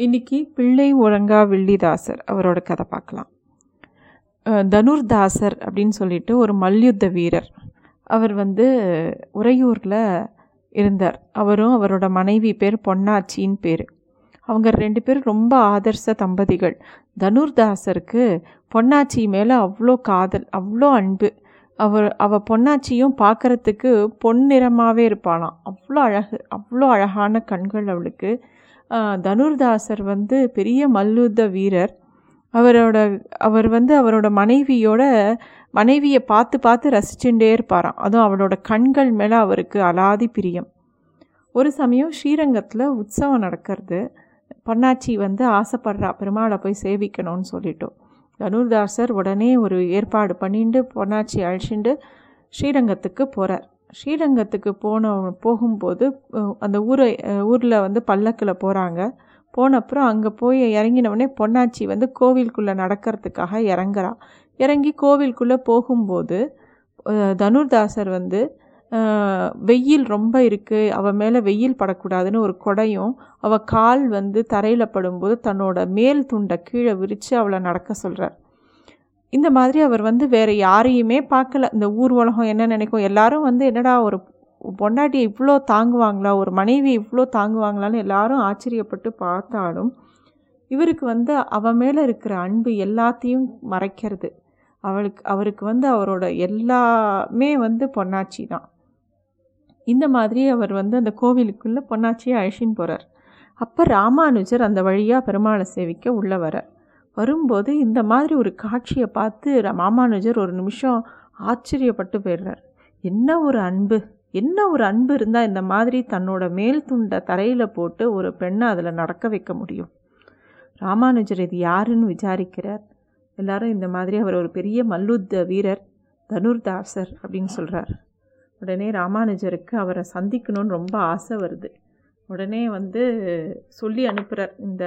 இன்னைக்கு பிள்ளை ஒழங்கா வில்லிதாசர் அவரோட கதை பார்க்கலாம். தனுர்தாசர் அப்படின்னு சொல்லிட்டு ஒரு மல்யுத்த வீரர். அவர் வந்து உறையூரில் இருந்தார். அவரும் அவரோட மனைவி பேர் பொன்னாச்சின்னு பேர். அவங்க ரெண்டு பேரும் ரொம்ப ஆதர்ச தம்பதிகள். தனுர்தாசருக்கு பொன்னாச்சி மேலே அவ்வளோ காதல் அவ்வளோ அன்பு. அவர் அவ பொன்னாச்சியும் பார்க்கறதுக்கு பொன்னிறமாகவே இருப்பாளாம். அவ்வளோ அழகு அவ்வளோ அழகான கண்கள் அவளுக்கு. தனுர்தாசர் வந்து பெரிய மல்யுத்த வீரர். அவரோட அவர் வந்து அவரோட மனைவியோட மனைவியை பார்த்து பார்த்து ரசிச்சுட்டே இருப்பாராம். அதுவும் அவளோட கண்கள் மேலே அவருக்கு அலாதி பிரியம். ஒரு சமயம் ஸ்ரீரங்கத்தில் உற்சவம் நடக்கிறது. பொன்னாச்சி வந்து ஆசைப்படுறா பெருமாளை போய் சேவிக்கணும்னு சொல்லிட்டோம் தனுர்தாசர் உடனே ஒரு ஏற்பாடு பண்ணிட்டு பொன்னாச்சி அழிச்சுண்டு ஸ்ரீரங்கத்துக்கு போகிறார் ஸ்ரீரங்கத்துக்கு போன போகும்போது அந்த ஊரை ஊரில் வந்து பல்லக்கில் போகிறாங்க போனப்புறம் அங்கே போய் இறங்கினவுடனே பொன்னாச்சி வந்து கோவிலுக்குள்ளே நடக்கிறதுக்காக இறங்குறா. இறங்கி கோவிலுக்குள்ளே போகும்போது தனுர்தாசர் வந்து வெயில் ரொம்ப இருக்குது அவள் மேலே வெயில் படக்கூடாதுன்னு ஒரு கொடையும் அவள் கால் வந்து தரையில் படும்போது தன்னோட மேல் துண்டை கீழே விரித்து அவளை நடக்க சொல்கிறார் இந்த மாதிரி அவர் வந்து வேறு யாரையுமே பார்க்கல. இந்த ஊர் உலகம் என்ன நினைக்கும்? எல்லாரும் வந்து என்னடா ஒரு பொண்டாட்டியை இவ்வளோ தாங்குவாங்களா? ஒரு மனைவி இவ்வளோ தாங்குவாங்களான்னு எல்லாரும் ஆச்சரியப்பட்டு பார்த்தாலும் இவருக்கு வந்து அவ மேலே இருக்கிற அன்பு எல்லாத்தையும் மறைக்கிறது. அவளுக்கு அவருக்கு வந்து அவரோட எல்லாமே வந்து பொன்னாச்சி தான். இந்த மாதிரி அவர் வந்து அந்த கோவிலுக்குள்ளே பொன்னாச்சியை அழைச்சின்னு போகிறார் அப்போ ராமானுஜர் அந்த வழியாக பெருமாளை சேவிக்க உள்ளே வரார் வரும்போது இந்த மாதிரி ஒரு காட்சியை பார்த்து ராமானுஜர் ஒரு நிமிஷம் ஆச்சரியப்பட்டு போயிடுறார். என்ன ஒரு அன்பு என்ன ஒரு அன்பு இருந்தால் இந்த மாதிரி தன்னோட மேல் துண்டை தரையில் போட்டு ஒரு பெண்ணை அதில் நடக்க வைக்க முடியும்? ராமானுஜர் இது யாருன்னு விசாரிக்கிறார். எல்லாரும் இந்த மாதிரி அவர் ஒரு பெரிய மல்லுத்த வீரர் தனுர்தாசர் அப்படின்னு சொல்கிறார் உடனே ராமானுஜருக்கு அவரை சந்திக்கணும்னு ரொம்ப ஆசை வருது. உடனே வந்து சொல்லி அனுப்புகிறார் இந்த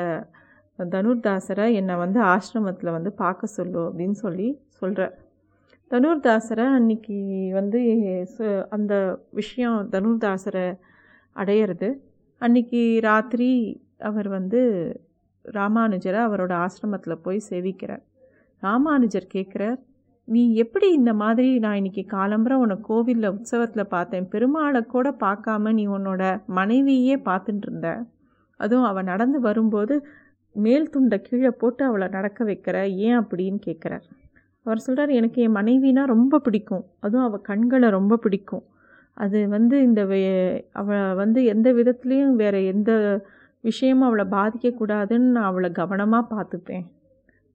தனுர்தாசரை என்னை வந்து ஆசிரமத்தில் வந்து பார்க்க சொல்லு அப்படின்னு சொல்லி சொல்கிறார் தனுர்தாசரை அன்னைக்கு வந்து அந்த விஷயம் தனுர்தாசரை அடையிறது. அன்னைக்கு ராத்திரி அவர் வந்து ராமானுஜரை அவரோட ஆசிரமத்தில் போய் சேவிக்கிறார். ராமானுஜர் கேட்குறார் நீ எப்படி இந்த மாதிரி நான் இன்னைக்கு காலம்பரம் உன்னை கோவிலில் உற்சவத்தில் பார்த்தேன். பெருமாளை கூட பார்க்காம நீ உன்னோட மனைவியே பார்த்துட்டு இருந்த. அதுவும் அவள் நடந்து வரும்போது மேல் துண்டை கீழே போட்டு அவளை நடக்க வைக்கிற ஏன் அப்படின்னு கேட்குறார் அவர் சொல்கிறார் எனக்கு என் மனைவினா ரொம்ப பிடிக்கும். அதுவும் அவள் கண்களை ரொம்ப பிடிக்கும். அது வந்து இந்த வே- வந்து எந்த விதத்துலேயும் வேறு எந்த விஷயமும் அவளை பாதிக்கக்கூடாதுன்னு நான் அவளை கவனமாக பார்த்துப்பேன்.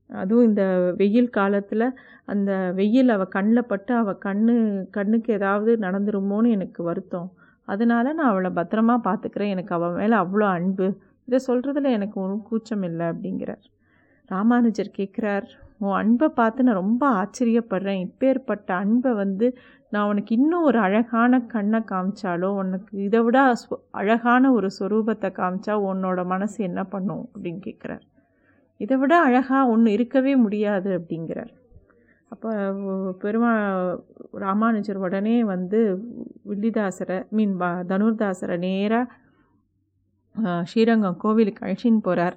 அதுவும் இந்த வெயில் காலத்தில் அந்த வெயில் அவள் கண்ணில் பட்டு அவள் கண்ணு கண்ணுக்கு ஏதாவது நடந்துருமோன்னு எனக்கு வருத்தம். அதனால நான் அவளை பத்திரமா பார்த்துக்கிறேன். எனக்கு அவள் மேலே அவ்வளோ அன்பு. இதை சொல்கிறதுல எனக்கு ஒன்றும் கூச்சம் இல்லை அப்படிங்கிறார். ராமானுஜர் கேட்குறார் உன் அன்பை பார்த்து நான் ரொம்ப ஆச்சரியப்படுறேன். இப்பேற்பட்ட அன்பை வந்து நான் உனக்கு இன்னும் ஒரு அழகான கண்ணை காமிச்சாலோ உனக்கு இதை விட அழகான ஒரு சொரூபத்தை காமிச்சா உன்னோட மனசு என்ன பண்ணும்? அப்படின்னு கேட்குறார். இதை விட அழகாக ஒன்று இருக்கவே முடியாது அப்படிங்கிறார். அப்போ பெருமா ராமானுஜர் உடனே வந்து வில்லிதாசரை மீன் தனுர்தாசரை நேராக ஸ்ரீரங்கம் கோவிலுக்கு அழிச்சின்னு போகிறார்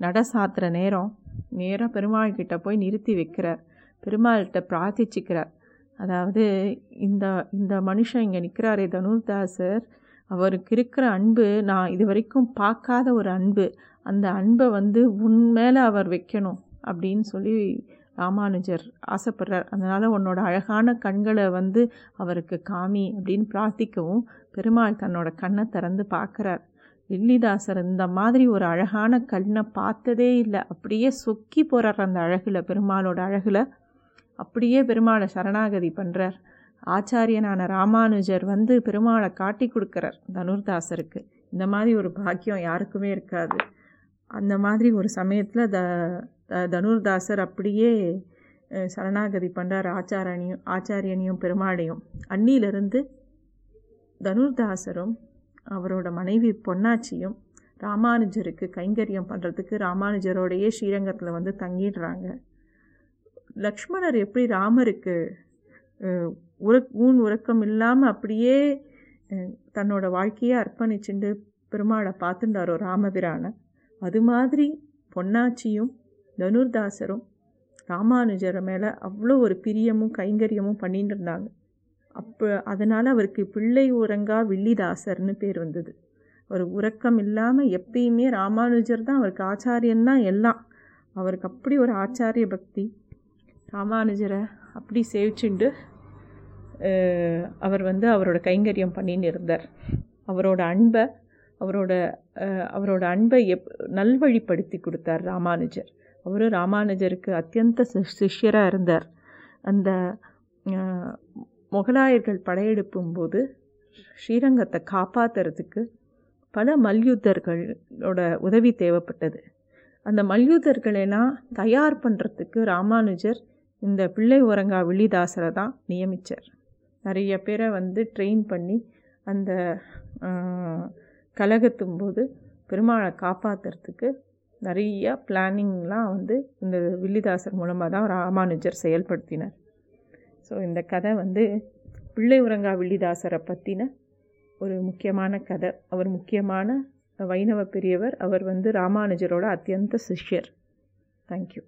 நட சாத்துற நேரம். நேராக பெருமாள் கிட்ட போய் நிறுத்தி வைக்கிறார். பெருமாள்கிட்ட பிரார்த்திச்சுக்கிறார். அதாவது இந்த இந்த மனுஷன் இங்கே நிற்கிறாரே தனுர்தாசர். அவருக்கு இருக்கிற அன்பு நான் இது வரைக்கும் பார்க்காத ஒரு அன்பு. அந்த அன்பை வந்து உன் மேலே அவர் வைக்கணும் அப்படின்னு சொல்லி ராமானுஜர் ஆசைப்படுறார். அதனால் உன்னோட அழகான கண்களை வந்து அவருக்கு காமி அப்படின்னு பிரார்த்திக்கவும் பெருமாள் தன்னோட கண்ணை திறந்து பார்க்குறார். லில்லிதாசர் இந்த மாதிரி ஒரு அழகான கண்ணை பார்த்ததே இல்லை. அப்படியே சொக்கி போகிறார் அந்த அழகில் பெருமாளோட அழகில். அப்படியே பெருமாளை சரணாகதி பண்ணுறார் ஆச்சாரியனான ராமானுஜர் வந்து பெருமாளை காட்டி கொடுக்குறார் தனுர்தாசருக்கு. இந்த மாதிரி ஒரு பாக்கியம் யாருக்குமே இருக்காது. அந்த மாதிரி ஒரு சமயத்தில் த த- தனுர்தாசர் அப்படியே சரணாகதி பண்ணுறார் ஆச்சாரணியும் ஆச்சாரியனையும் பெருமாளையும். அன்னியிலிருந்து தனுர்தாசரும் அவரோட மனைவி பொன்னாச்சியும் ராமானுஜருக்கு கைங்கரியம் பண்ணுறதுக்கு ராமானுஜரோடையே ஸ்ரீரங்கத்தில் வந்து தங்கிடுறாங்க. லக்ஷ்மணர் எப்படி ராமருக்கு உற உறக் ஊன் உறக்கம் இல்லாமல் அப்படியே தன்னோட வாழ்க்கையை அர்ப்பணிச்சுண்டு பெருமாளை பார்த்துட்டாரோ ராமபிரானை? அது மாதிரி பொன்னாச்சியும் தனுர்தாசரும் ராமானுஜர் மேலே அவ்வளோ ஒரு பிரியமும் கைங்கரியமும் பண்ணிட்டு இருந்தாங்க. அப்போ அதனால் அவருக்கு பிள்ளை உறங்கா வில்லிதாசர்னு பேர் வந்தது. ஒரு உறக்கம் இல்லாமல் எப்பயுமே ராமானுஜர் தான் அவருக்கு ஆச்சாரியன் தான் எல்லாம். அவருக்கு அப்படி ஒரு ஆச்சாரிய பக்தி. ராமானுஜரை அப்படி சேவிச்சுண்டு அவர் வந்து அவரோட கைங்கரியம் பண்ணின்னு இருந்தார். அவரோட அன்பை அவரோட அவரோட அன்பை எப் நல்வழிப்படுத்தி கொடுத்தார் ராமானுஜர். அவரும் ராமானுஜருக்கு அத்தியந்த சிஷ்யராக இருந்தார். அந்த முகலாயர்கள் படையெடுப்பும் போது ஸ்ரீரங்கத்தை காப்பாற்றுறதுக்கு பல மல்யுத்தர்களோட உதவி தேவைப்பட்டது. அந்த மல்யுத்தர்களெல்லாம் தயார் பண்ணுறதுக்கு ராமானுஜர் இந்த பிள்ளை உரங்கா வில்லிதாசரை தான் நியமித்தார் நிறைய பேரை வந்து ட்ரெயின் பண்ணி அந்த கலகத்தும் போது பெருமாளை காப்பாற்றுறதுக்கு நிறைய பிளானிங்லாம் வந்து இந்த வில்லிதாசர் மூலமாக தான் ராமானுஜர் செயல்படுத்தினார். ஸோ இந்த கதை வந்து பிள்ளை உரங்கா வில்லிதாசரை பற்றின ஒரு முக்கியமான கதை. அவர் முக்கியமான வைணவ பெரியவர் அவர் வந்து ராமானுஜரோட அத்தியந்த சிஷ்யர். தேங்க்யூ